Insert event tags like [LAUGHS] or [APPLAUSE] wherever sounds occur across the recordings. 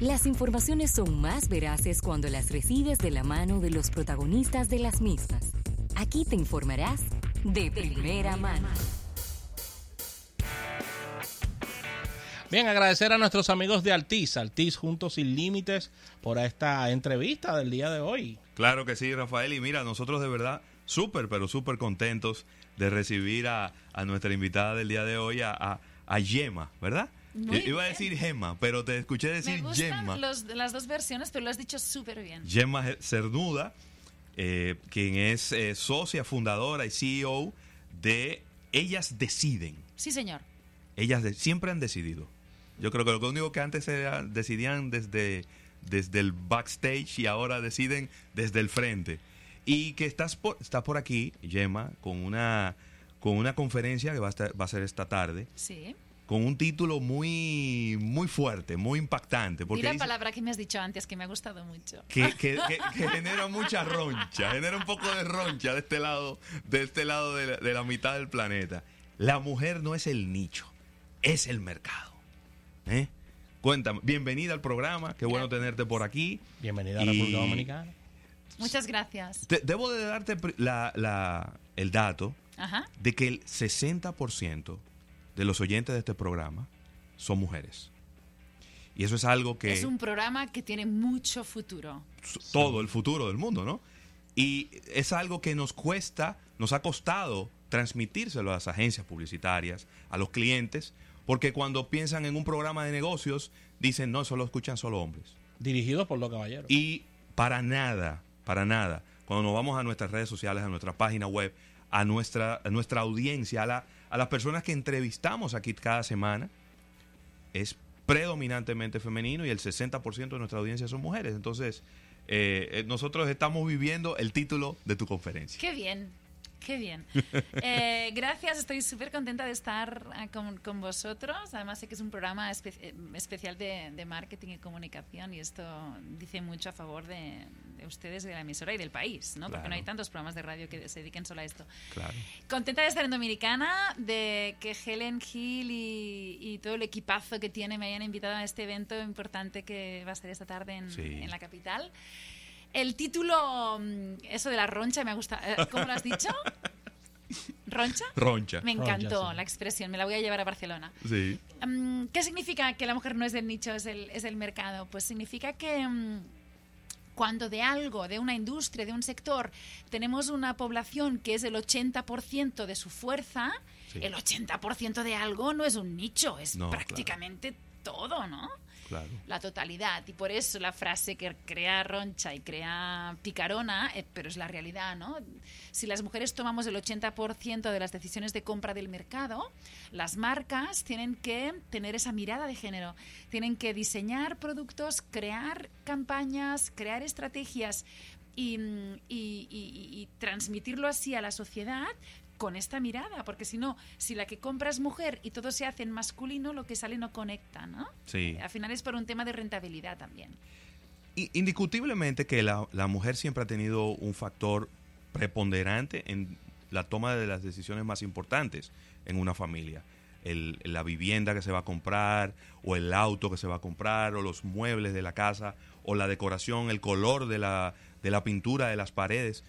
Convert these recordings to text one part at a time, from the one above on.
Las informaciones son más veraces cuando las recibes de la mano de los protagonistas de las mismas. Aquí te informarás de primera mano. Bien, agradecer a nuestros amigos de Altiz, Altiz Juntos Sin Límites, por esta entrevista del día de hoy. Claro que sí, Rafael. Y mira, nosotros de verdad súper, pero súper contentos de recibir a, a, nuestra invitada del día de hoy, a, a, a Yema, ¿verdad? Muy Iba a bien. decir Gemma, pero te escuché decir Me Gemma. los- las dos versiones, pero lo has dicho súper bien. Gemma Cernuda, eh, quien es eh, socia, fundadora y CEO de Ellas Deciden. Sí, señor. Ellas de- siempre han decidido. Yo creo que lo único que antes era, decidían desde, desde el backstage y ahora deciden desde el frente. Y que estás por, estás por aquí, Gemma, con una, con una conferencia que va a, estar- va a ser esta tarde, Sí. Con un título muy, muy fuerte, muy impactante. Porque la dice- palabra que me has dicho antes, que me ha gustado mucho. que, [LAUGHS] que- que- que genera mucha roncha, genera un poco de roncha de este lado, de este lado de la, de la mitad del planeta. La mujer no es el nicho, es el mercado. ¿eh? Cuéntame, bienvenida al programa, qué bueno tenerte por aquí. Bienvenida a Y- la República Dominicana. Muchas gracias. Te- debo de darte la- la- el dato Ajá. de que el 60% de los oyentes de este programa son mujeres. Y eso es algo que... Es un programa que tiene mucho futuro. todo el futuro del mundo, ¿no? Y es algo que nos cuesta, nos ha costado transmitírselo a las agencias publicitarias, a los clientes, porque cuando piensan en un programa de negocios, dicen, no, solo escuchan solo hombres. Dirigidos por los caballeros. Y para nada, para nada, cuando nos vamos a nuestras redes sociales, a nuestra página web, a nuestra, a nuestra audiencia, a, la- a las personas que entrevistamos aquí cada semana, es predominantemente femenino y el 60% de nuestra audiencia son mujeres. Entonces, eh, eh, nosotros estamos viviendo el título de tu conferencia. Qué bien, qué bien. [LAUGHS] Eh, gracias, estoy súper contenta de estar eh, con, con vosotros. Además sé que es un programa espe- eh, especial de, de marketing y comunicación y esto dice mucho a favor de, de ustedes, de la emisora y del país, ¿no? Porque no hay tantos programas de radio que se dediquen solo a esto. Claro. Contenta de estar en Dominicana, de que Helen Hill y, y todo el equipazo que tiene me hayan invitado a este evento importante que va a ser esta tarde en, Sí. en la capital. El título, mm, eso de la roncha, me gusta. Eh, ¿Cómo lo has dicho? [LAUGHS] ¿Roncha? Roncha. Me encantó Roncha, sí. la expresión, me la voy a llevar a Barcelona. Sí. Mm, ¿Qué significa que la mujer no es del nicho, es del, es del mercado? Pues significa que mm, cuando de algo, de una industria, de un sector, tenemos una población que es el 80% de su fuerza, Sí. el 80% de algo no es un nicho, es No, claro. prácticamente todo, ¿no? La totalidad. Y por eso la frase que crea roncha y crea picarona, eh, pero es la realidad, ¿no? Si las mujeres tomamos el 80% de las decisiones de compra del mercado, las marcas tienen que tener esa mirada de género. Tienen que diseñar productos, crear campañas, crear estrategias y, mm, y transmitirlo así a la sociedad con esta mirada, porque si no, si la que compra es mujer y todo se hace en masculino, lo que sale no conecta, ¿no? Sí. Al final es por un tema de rentabilidad también. I- Indiscutiblemente que la, la mujer siempre ha tenido un factor preponderante en la toma de las decisiones más importantes en una familia. El- la vivienda que se va a comprar, o el auto que se va a comprar, o los muebles de la casa, o la decoración, el color de la, de la pintura de las paredes.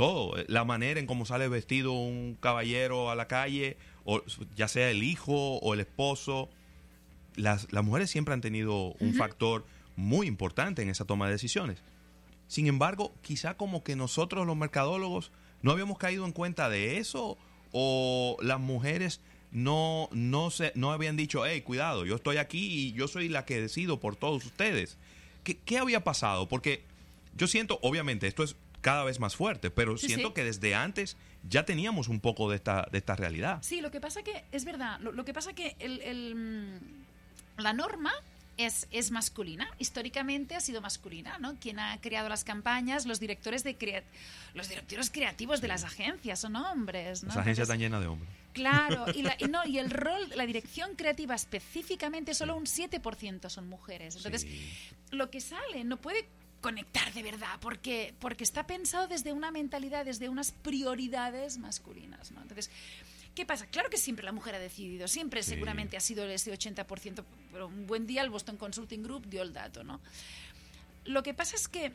Todo, eh, la manera en cómo sale vestido un caballero a la calle, o ya sea el hijo o el esposo, las, las mujeres siempre han tenido un factor muy importante en esa toma de decisiones. Sin embargo, quizá como que nosotros los mercadólogos no habíamos caído en cuenta de eso o las mujeres no, no, se, no habían dicho, hey, cuidado, yo estoy aquí y yo soy la que decido por todos ustedes. ¿Qué, qué había pasado? Porque yo siento, obviamente, esto es cada vez más fuerte, pero Sí, siento sí. que desde antes ya teníamos un poco de esta, de esta realidad. Sí, lo que pasa que, es verdad, lo, lo que pasa que el, el, mm, la norma es, es masculina, históricamente ha sido masculina, ¿no? Quien ha creado las campañas, los directores de crea- los directores creativos de las agencias son hombres, ¿no? Esa agencia Entonces, tan llena de hombres. Claro, y, la- y no, y [LAUGHS] el rol, la dirección creativa específicamente, solo un 7% son mujeres. Entonces, Sí. lo que sale no puede conectar de verdad, porque, porque está pensado desde una mentalidad, desde unas prioridades masculinas. ¿no? Entonces, ¿qué ¿Qué pasa? Claro que siempre la mujer ha decidido, siempre Sí. seguramente ha sido ese 80%, pero un buen día el Boston Consulting Group dio el dato, ¿no? Lo que pasa es que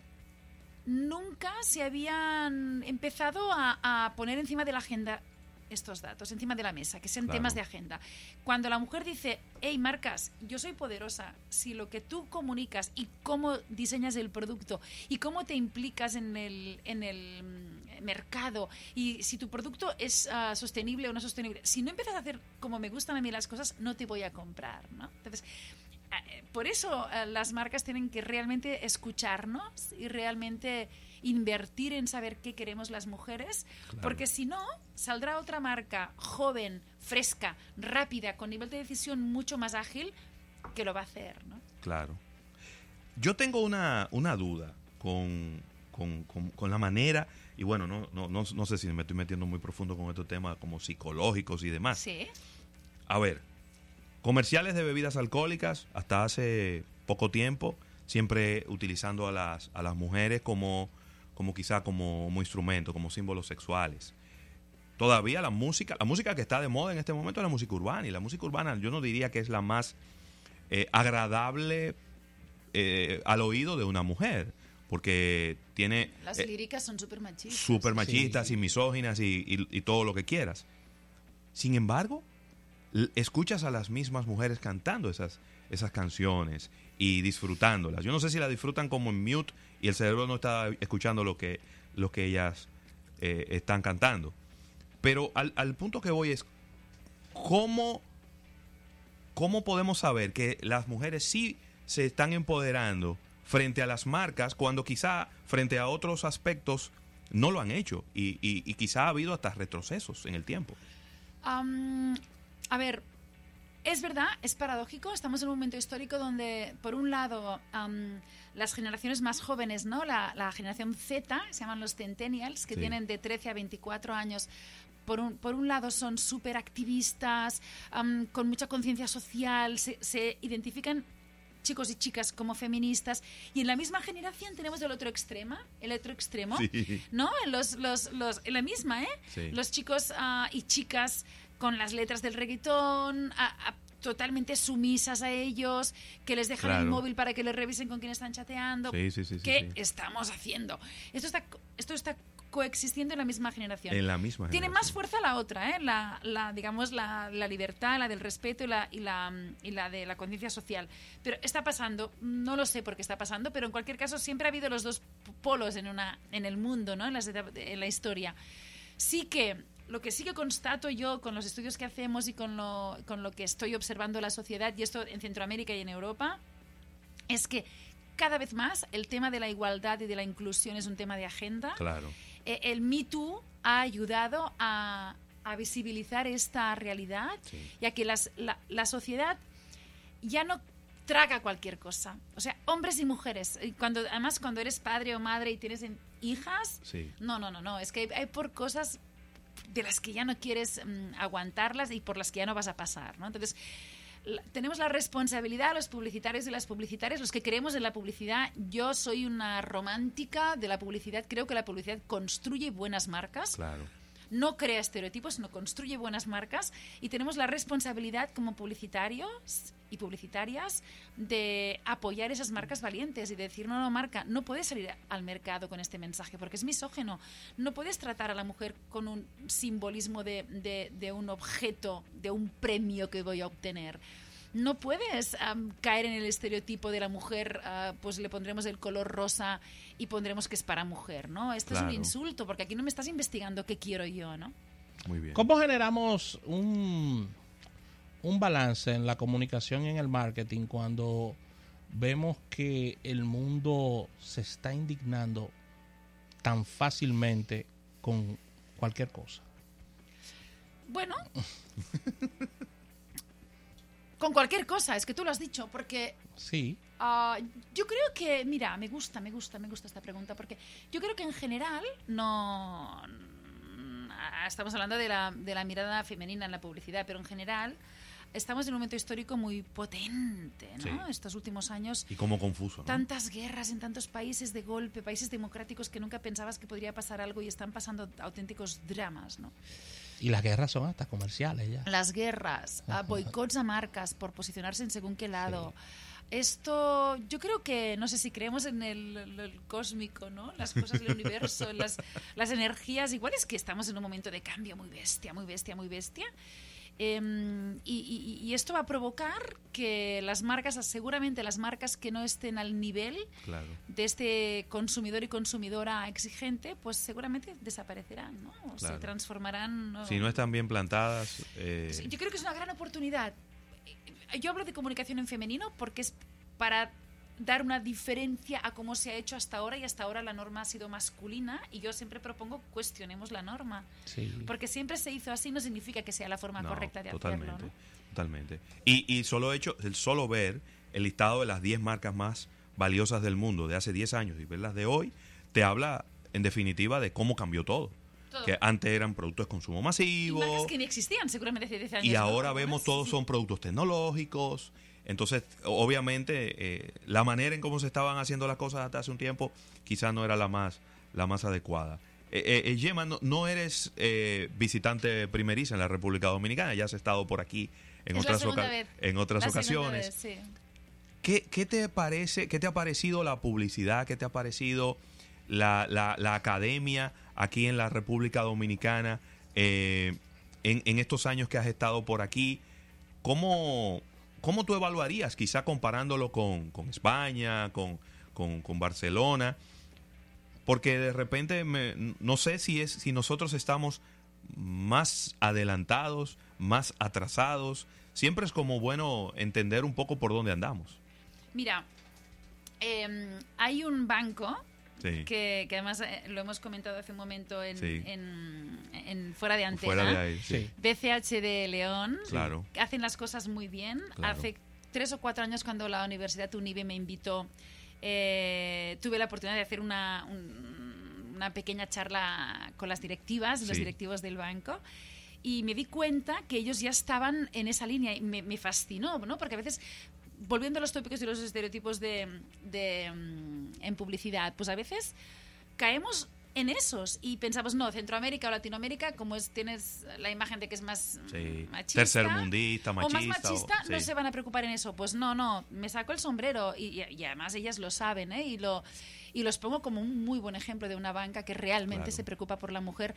nunca se habían empezado a, a poner encima de la agenda estos datos, encima de la mesa, que sean Claro. temas de agenda. Cuando la mujer dice, hey, marcas, yo soy poderosa, si lo que tú comunicas y cómo diseñas el producto y cómo te implicas en el, en el mm, mercado y si tu producto es ah, sostenible o no sostenible, si no empiezas a hacer como me gustan a mí las cosas, no te voy a comprar, ¿no? Entonces, eh, por eso eh, las marcas tienen que realmente escucharnos y realmente invertir en saber qué queremos las mujeres, Claro. porque si no, saldrá otra marca joven, fresca, rápida, con nivel de decisión mucho más ágil, que lo va a hacer, ¿no? Claro. Yo tengo una, una duda con, con- con- con la manera, y bueno, no, no, no, no sé si me estoy metiendo muy profundo con estos temas como psicológicos y demás. Sí. A ver, comerciales de bebidas alcohólicas hasta hace poco tiempo, siempre utilizando a las, a las mujeres como, como quizá como, como instrumento, como símbolos sexuales. Todavía la música, la música que está de moda en este momento es la música urbana, y la música urbana yo no diría que es la más eh, agradable eh, al oído de una mujer, porque tiene Las eh, líricas son súper machistas. súper machistas Sí. y misóginas y, y- y todo lo que quieras. Sin embargo, escuchas a las mismas mujeres cantando esas, esas canciones y disfrutándolas. Yo no sé si las disfrutan como en mute y el cerebro no está escuchando lo que, lo que ellas eh, están cantando. Pero al, al punto que voy es, ¿cómo, ¿cómo podemos saber que las mujeres sí se están empoderando frente a las marcas cuando quizá frente a otros aspectos no lo han hecho y, y- y quizá ha habido hasta retrocesos en el tiempo? A ver, es verdad, es paradójico. Estamos en un momento histórico donde, por un lado, las generaciones más jóvenes, ¿no? La, la generación Z, se llaman los Centennials, que Sí. tienen de 13 a 24 años. Por un, por un lado son súper activistas, con mucha conciencia social, se, se identifican chicos y chicas como feministas y en la misma generación tenemos el otro extremo, el otro extremo, Sí. ¿no? Los, los, los, en la misma, ¿eh? Sí. Los chicos ah, y chicas con las letras del reggaetón, ah, ah, totalmente sumisas a ellos, que les dejan el Claro. móvil para que les revisen con quién están chateando. Sí, sí, sí, ¿Qué estamos haciendo? Esto está, esto está coexistiendo en la misma generación. En la misma Tiene generación. más fuerza la otra, ¿eh? la, la, digamos, la, la libertad, la del respeto y la, y la, y la de la conciencia social. Pero está pasando, no lo sé por qué está pasando, pero en cualquier caso siempre ha habido los dos polos en, una, en el mundo, ¿no? en, las en la historia. Sí que lo que sí que constato yo con los estudios que hacemos y con lo, con lo que estoy observando la sociedad, y esto en Centroamérica y en Europa, es que cada vez más el tema de la igualdad y de la inclusión es un tema de agenda Claro. eh, el Me Too ha ayudado a, a visibilizar esta realidad Sí. y a que las- la, la sociedad ya no traga cualquier cosa. O sea, hombres y mujeres. Cuando, además, cuando eres padre o madre y tienes en- hijas, Sí. no, no, no, no. Es que hay, hay por cosas de las que ya no quieres mm, aguantarlas y por las que ya no vas a pasar, ¿no? Entonces, la- tenemos la responsabilidad, los publicitarios y las publicitarias, los que creemos en la publicidad. Yo soy una romántica de la publicidad. Creo que la publicidad construye buenas marcas Claro. No crea estereotipos, sino construye buenas marcas y tenemos la responsabilidad como publicitarios y publicitarias de apoyar esas marcas valientes y de decir, no, no, marca, no puedes salir al mercado con este mensaje porque es misógeno. No puedes tratar a la mujer con un simbolismo de un objeto, de un premio que voy a obtener. No puedes caer en el estereotipo de la mujer, ah, pues le pondremos el color rosa y pondremos que es para mujer, ¿no? Esto es un insulto, porque aquí no me estás investigando qué quiero yo, ¿no? Muy bien. ¿Cómo generamos un, un balance en la comunicación y en el marketing cuando vemos que el mundo se está indignando tan fácilmente con cualquier cosa? Bueno, [LAUGHS] con cualquier cosa, es que tú lo has dicho, porque Sí, ah, yo creo que, mira, me gusta, me gusta, me gusta esta pregunta, porque yo creo que en general no... mm, Estamos hablando de la, de la mirada femenina en la publicidad, pero en general estamos en un momento histórico muy potente, ¿no? Sí. Estos últimos años Y como confuso. ¿no? tantas guerras en tantos países de golpe, países democráticos que nunca pensabas que podría pasar algo y están pasando auténticos dramas, ¿no? Y las guerras son hasta comerciales ya. las guerras, a boicots a marcas por posicionarse en según qué lado. Esto, yo creo que, no sé si creemos en el, el cósmico, ¿no? Las cosas del universo, [LAUGHS] las, las energías. Igual es que estamos en un momento de cambio muy bestia, muy bestia, muy bestia. Em, y, y- y esto va a provocar que las marcas, seguramente las marcas que no estén al nivel Claro. de este consumidor y consumidora exigente, pues seguramente desaparecerán, ¿no? O se transformarán. ¿no? Si no están bien plantadas, eh, Sí, Yo creo que es una gran oportunidad. Yo hablo de comunicación en femenino porque es para dar una diferencia a cómo se ha hecho hasta ahora y hasta ahora la norma ha sido masculina y yo siempre propongo cuestionemos la norma. Sí. Porque siempre se hizo así no significa que sea la forma no, correcta de totalmente, hacerlo. ¿no? totalmente. Y, y solo hecho, el solo ver el listado de las 10 marcas más valiosas del mundo de hace 10 años y ver las de hoy, te habla en definitiva de cómo cambió todo. Que antes eran productos de consumo Y masivo. marcas que ni existían seguramente hace 10 años. Y ahora vemos todos sí. son productos tecnológicos. Entonces, obviamente, eh, la manera en cómo se estaban haciendo las cosas hasta hace un tiempo quizás no era la más, la más adecuada. Eh, eh, eh, Gemma, no, no eres visitante primeriza en la República Dominicana, ya has estado por aquí en Es otras, segunda oca- vez. en otras La segunda ocasiones. vez, sí. ¿Qué, qué te parece, qué te ha parecido la publicidad? ¿Qué te ha parecido la, la- la academia aquí en la República Dominicana en, en estos años que has estado por aquí? ¿Cómo, cómo tú evaluarías, quizá comparándolo con, con España, con, con- con Barcelona? Porque de repente me- no sé si es si nosotros estamos más adelantados, más atrasados. Siempre es como bueno entender un poco por dónde andamos. Mira, em, hay un banco Sí. que, que además eh, lo hemos comentado hace un momento en, Sí. en- en fuera de antena. Fuera de ahí, sí. BCH de León, Claro. que hacen las cosas muy bien. Claro. Hace tres o cuatro años cuando la Universidad UNIBE me invitó, eh, tuve la oportunidad de hacer una, un- una pequeña charla con las directivas, los directivos del banco. Y me di cuenta que ellos ya estaban en esa línea y me, me fascinó, ¿no? Porque a veces, volviendo a los tópicos y los estereotipos de, de, mm, en publicidad, pues a veces caemos en esos y pensamos, no, Centroamérica o Latinoamérica, como es, tienes la imagen de que es más Sí. machista. Tercermundista, o más machista. o- machista, no se van a preocupar en eso. Pues no, no, me saco el sombrero y además ellas lo saben, ¿eh? Y, lo, y los pongo como un muy buen ejemplo de una banca que realmente Claro. se preocupa por la mujer.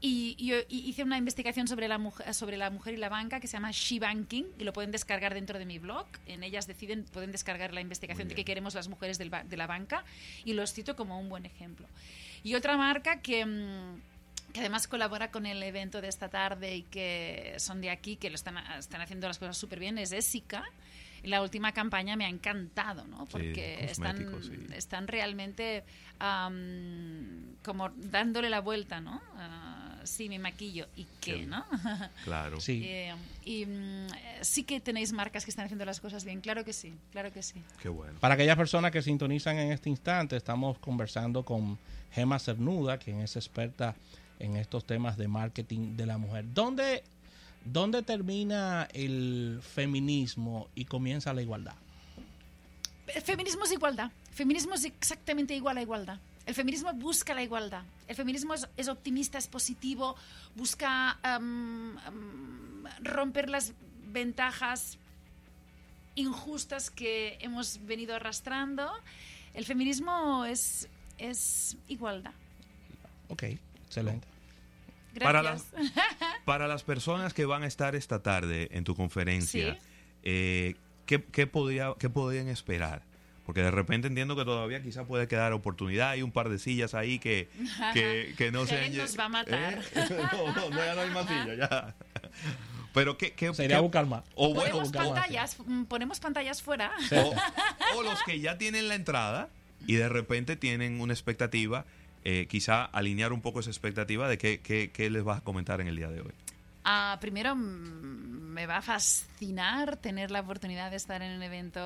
Y, yo hice una investigación sobre la, mujer, sobre la mujer y la banca que se llama She Banking y lo pueden descargar dentro de mi blog. En ellas deciden, pueden descargar la investigación de qué queremos las mujeres del ba- de la banca y los cito como un buen ejemplo. Y otra marca que... mm, que además colabora con el evento de esta tarde y que son de aquí, que lo están, están haciendo las cosas súper bien, es Essica. Y La última campaña me ha encantado, ¿no? Porque están, sí. están realmente am, como dándole la vuelta, ¿no? Ah, sí, me maquillo. ¿Y qué, no? [LAUGHS] Claro. Sí. Eh, y mm, sí que tenéis marcas que están haciendo las cosas bien, claro que sí, claro que sí. Qué bueno. Para aquellas personas que sintonizan en este instante, estamos conversando con Gema Cernuda, quien es experta en estos temas de marketing de la mujer. ¿Dónde, dónde termina el feminismo y comienza la igualdad? El feminismo es igualdad. Feminismo es exactamente igual a igualdad. El feminismo busca la igualdad. El feminismo es, es optimista, es positivo, busca am, romper las ventajas injustas que hemos venido arrastrando. El feminismo es, es igualdad. Ok, excelente. Para Gracias. [LAUGHS] Para las personas que van a estar esta tarde en tu conferencia, Sí. eh, ¿qué, qué podría, ¿qué podrían esperar? Porque de repente entiendo que todavía quizá puede quedar oportunidad. Hay un par de sillas ahí que, [LAUGHS] que, que no se nos va a matar. ¿Eh? [LAUGHS] No, no, no, ya no hay más sillas, ya. Pero ¿qué, qué, Sería qué- buscar más. o bueno, ponemos así. pantallas, mm, ponemos pantallas fuera. o, o los que ya tienen la entrada y de repente tienen una expectativa, eh, quizá alinear un poco esa expectativa de qué, qué, qué les vas a comentar en el día de hoy. Ah, primero, mm, me va a fascinar tener la oportunidad de estar en un evento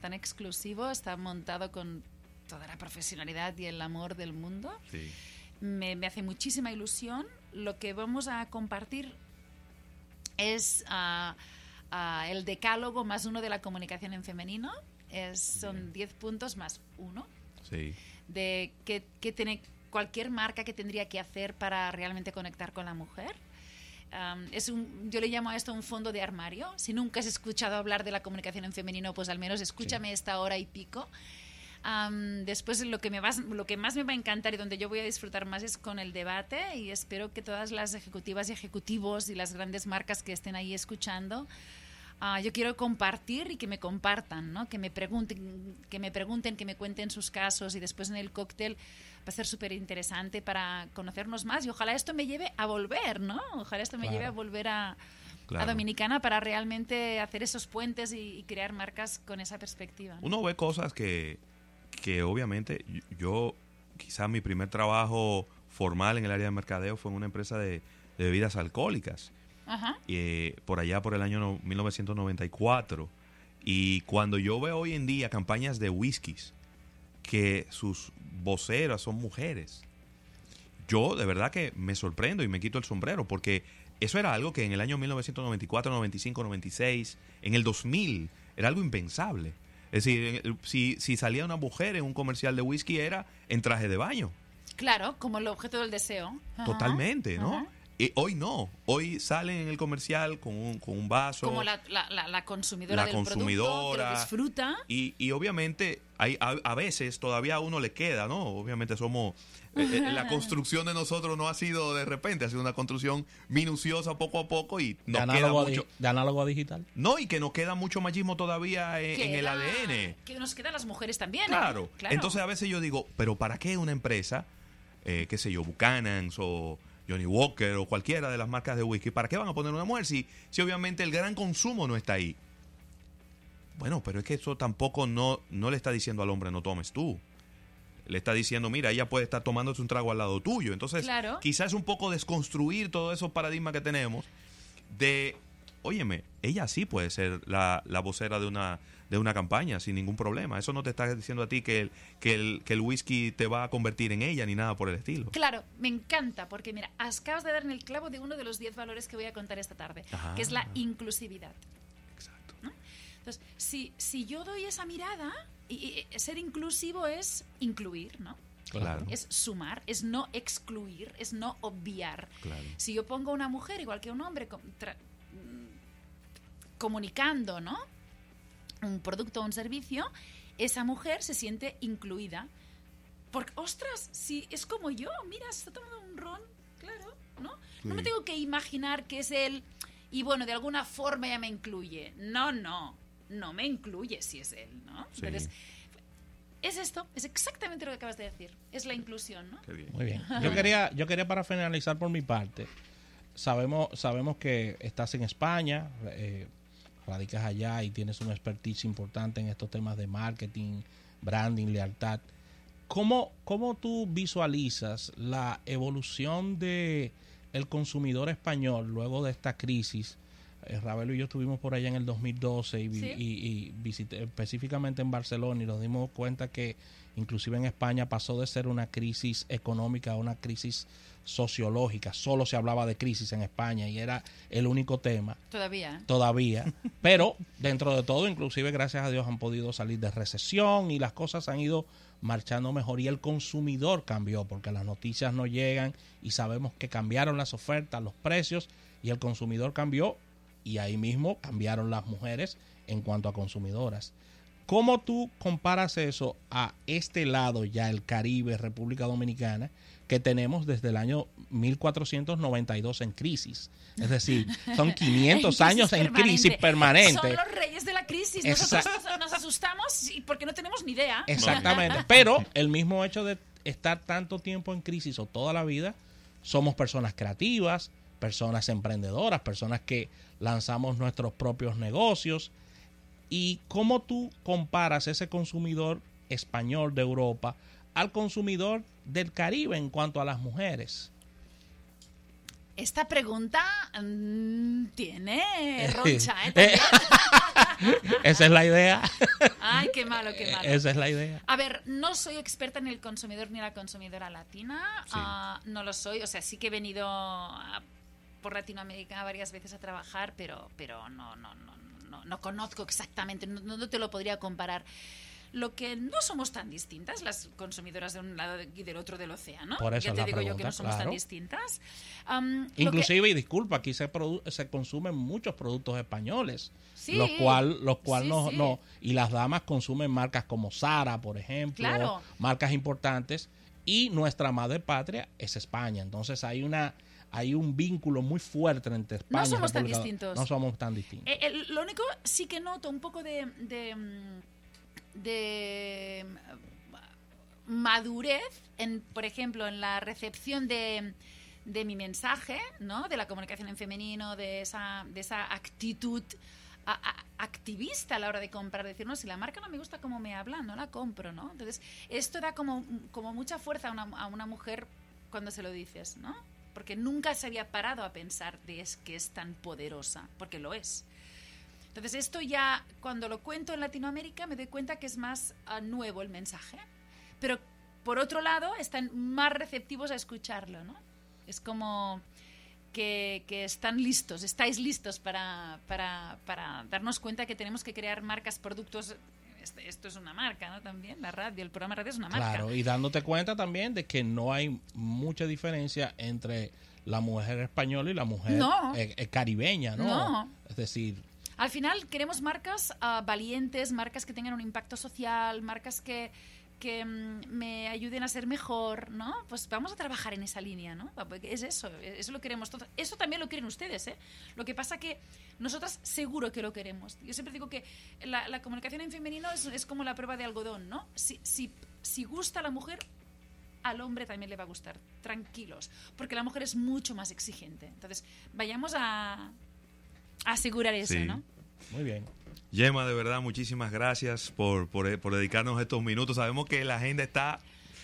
tan exclusivo. Está montado con toda la profesionalidad y el amor del mundo. Sí. Me, me hace muchísima ilusión. Lo que vamos a compartir es ah, ah, el decálogo más uno de la comunicación en femenino. Es, son 10 puntos más uno Sí. de qué, qué tiene cualquier marca que tendría que hacer para realmente conectar con la mujer. um, es un, yo le llamo a esto un fondo de armario. Si nunca has escuchado hablar de la comunicación en femenino, pues al menos escúchame esta hora y pico. Um, después lo que, me va, lo que más me va a encantar y donde yo voy a disfrutar más es con el debate y espero que todas las ejecutivas y ejecutivos y las grandes marcas que estén ahí escuchando Uh, yo quiero compartir y que me compartan, ¿no? que me pregunten, que me pregunten, que me cuenten sus casos y después en el cóctel a ser súper interesante para conocernos más y ojalá esto me lleve a volver, ¿no? Ojalá esto me Claro. lleve a volver a, Claro. a Dominicana para realmente hacer esos puentes y, y crear marcas con esa perspectiva. ¿no? Uno ve cosas que, que obviamente yo- yo, quizás mi primer trabajo formal en el área de mercadeo fue en una empresa de, de bebidas alcohólicas. Ajá. eh, por allá por el año no- 1994. Y cuando yo veo hoy en día campañas de whiskies que sus voceras son mujeres, yo de verdad que me sorprendo y me quito el sombrero porque eso era algo que en el año 1994, 95, 96, en el 2000 era algo impensable. Es decir, si, si salía una mujer en un comercial de whisky era en traje de baño. Claro, como el objeto del deseo. Totalmente, ¿no? Ajá. Y hoy no. Hoy salen en el comercial con un, con un vaso. Como la, la, la, la consumidora La del producto que consumidora. lo disfruta. Y, y obviamente hay, a, a veces todavía a uno le queda, ¿no? Obviamente somos... eh, eh, la [LAUGHS] construcción de nosotros no ha sido de repente, ha sido una construcción minuciosa poco a poco y De nos queda análogo, a di- mucho... de análogo a digital. No, y que nos queda mucho machismo todavía en, en el Queda- ADN. Que nos quedan las mujeres también. ¿eh? Claro. Claro. Entonces a veces yo digo, pero ¿para qué una empresa, eh, qué sé yo, Buchanan's o Johnny Walker o cualquiera de las marcas de whisky, ¿para qué van a poner una mujer si, si obviamente el gran consumo no está ahí? Bueno, pero es que eso tampoco no, no le está diciendo al hombre no tomes tú. Le está diciendo, mira, ella puede estar tomándose un trago al lado tuyo. Entonces, Claro. quizás un poco desconstruir todos esos paradigmas que tenemos de, óyeme, ella sí puede ser la, la vocera de una, de una campaña sin ningún problema. Eso no te está diciendo a ti que el, que, el, que el whisky te va a convertir en ella ni nada por el estilo. Claro, me encanta, porque mira, acabas de dar en el clavo de uno de los 10 valores que voy a contar esta tarde, Ajá. que es la inclusividad. Exacto. Entonces, si, si yo doy esa mirada, y, y- ser inclusivo es incluir, ¿no? Claro. Es sumar, es no excluir, es no obviar. Claro. Si yo pongo a una mujer igual que un hombre comunicando, ¿no? Un producto o un servicio, esa mujer se siente incluida. Porque, ostras, si es como yo, mira, está tomando un ron, claro, ¿no? No me tengo que imaginar que es él y bueno, de alguna forma ya me incluye. No, no, no me incluye si es él, ¿no? Sí. Entonces, es esto, es exactamente lo que acabas de decir. Es la inclusión, ¿no? Qué bien. Muy bien. [LAUGHS] Yo quería, yo quería para finalizar por mi parte. Sabemos, sabemos que estás en España, eh, radicas allá y tienes una expertise importante en estos temas de marketing, branding, lealtad. ¿Cómo, cómo tú visualizas la evolución de el consumidor español luego de esta crisis? Eh, Ravelo y yo estuvimos por allá en el 2012 y, vi- Sí. y, y visité específicamente en Barcelona y nos dimos cuenta que inclusive en España pasó de ser una crisis económica a una crisis sociológica. Solo se hablaba de crisis en España y era el único tema Todavía. todavía. [LAUGHS] Pero dentro de todo, inclusive gracias a Dios han podido salir de recesión y las cosas han ido marchando mejor y el consumidor cambió porque las noticias no llegan y sabemos que cambiaron las ofertas, los precios y el consumidor cambió y ahí mismo cambiaron las mujeres en cuanto a consumidoras. ¿Cómo tú comparas eso a este lado ya, el Caribe, República Dominicana, que tenemos desde el año 1492 en crisis? Es decir, son [LAUGHS] 500 años en crisis permanente. Son los reyes de la crisis. Nosotros nos, nos asustamos porque no tenemos ni idea. Exactamente. Pero el mismo hecho de estar tanto tiempo en crisis o toda la vida, somos personas creativas, personas emprendedoras, personas que lanzamos nuestros propios negocios. ¿Y cómo tú comparas ese consumidor español de Europa al consumidor del Caribe en cuanto a las mujeres? Esta pregunta mm, tiene [LAUGHS] roncha, ¿eh? [LAUGHS] Esa es la idea. Ay, qué malo, qué malo. Esa es la idea. A ver, no soy experta en el consumidor ni la consumidora latina. Sí. Ah, no lo soy. O sea, sí que he venido a- por Latinoamérica varias veces a trabajar, pero, pero no, no, no, no, no conozco exactamente, no, no te lo podría comparar. lo que no somos tan distintas, las consumidoras de un lado y del otro del océano. Por eso ya te digo yo que pregunta, no somos tan claro. distintas. Am, lo que- Inclusive, y disculpa, aquí se, se consumen muchos productos españoles, Sí. los cual, los cual Sí, no, sí. no, y las damas consumen marcas como Sara, por ejemplo, Claro. marcas importantes, y nuestra madre patria es España. Entonces hay una hay un vínculo muy fuerte entre España y somos tan República- distintos. No somos tan distintos. Eh, el- lo único sí que noto un poco de, de, mm, de, mm, madurez, en, por ejemplo, en la recepción de, de mi mensaje, ¿no? De la comunicación en femenino, de esa, de esa actitud a- a- activista a la hora de comprar, decir, no, si la marca no me gusta como me habla, no la compro, ¿no? Entonces, esto da como, como mucha fuerza a una, a una mujer cuando se lo dices, ¿no? Porque nunca se había parado a pensar de es que es tan poderosa, porque lo es. Entonces, esto ya, cuando lo cuento en Latinoamérica, me doy cuenta que es más ah, nuevo el mensaje. Pero, por otro lado, están más receptivos a escucharlo, ¿no? Es como que, que están listos, estáis listos para, para, para darnos cuenta que tenemos que crear marcas, productos. Este- Esto es una marca, ¿no? También la radio, el programa de radio es una marca. Claro, y dándote cuenta también de que no hay mucha diferencia entre la mujer española y la mujer No. eh, eh, caribeña, ¿no? No. Es decir, Al final queremos marcas ah, valientes, marcas que tengan un impacto social, marcas que, que mm, me ayuden a ser mejor, ¿no? Pues vamos a trabajar en esa línea, ¿no? Porque Es eso, eso lo queremos todos. Eso también lo quieren ustedes, ¿eh? Lo que pasa que nosotras seguro que lo queremos. Yo siempre digo que la, la comunicación en femenino es, es como la prueba de algodón, ¿no? Si, si, si gusta a la mujer, al hombre también le va a gustar. Tranquilos, porque la mujer es mucho más exigente. Entonces, vayamos a, a asegurar eso, Sí. ¿no? muy bien. Yema, de verdad, muchísimas gracias por, por, por dedicarnos estos minutos. Sabemos que la agenda está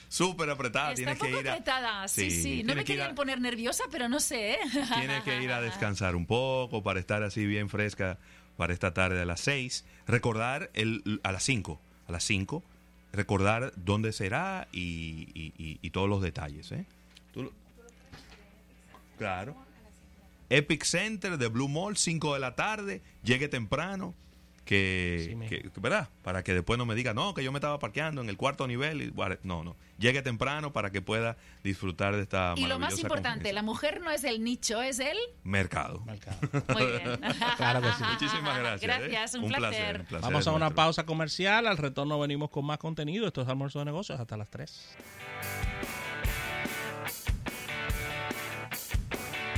súper apretada. Está Tienes poco que ir a, apretada, sí, Sí, sí. No me que querían a- poner nerviosa, pero no sé, ¿eh? [LAUGHS] Tienes que ir a descansar un poco para estar así bien fresca para esta tarde a las 6. Recordar el, a las 5. A las 5. Recordar dónde será y, y- y- y todos los detalles. ¿eh? Tú lo- Claro. Epic Center de Blue Mall, 5 de la tarde. Llegue temprano. Que, Sí, ¿verdad? Para que después no me diga, no, que yo me estaba parqueando en el cuarto nivel. Y, no, no. Llegue temprano para que pueda disfrutar de esta Y lo más importante, la mujer no es el nicho, es el... mercado. Marcado. [LAUGHS] Muy bien. Claro que sí. Muchísimas gracias. ¿eh? Gracias, un, placer. placer. un placer Vamos a una nuestro. pausa comercial. Al retorno venimos con más contenido. Esto es Almuerzo de Negocios hasta las 3.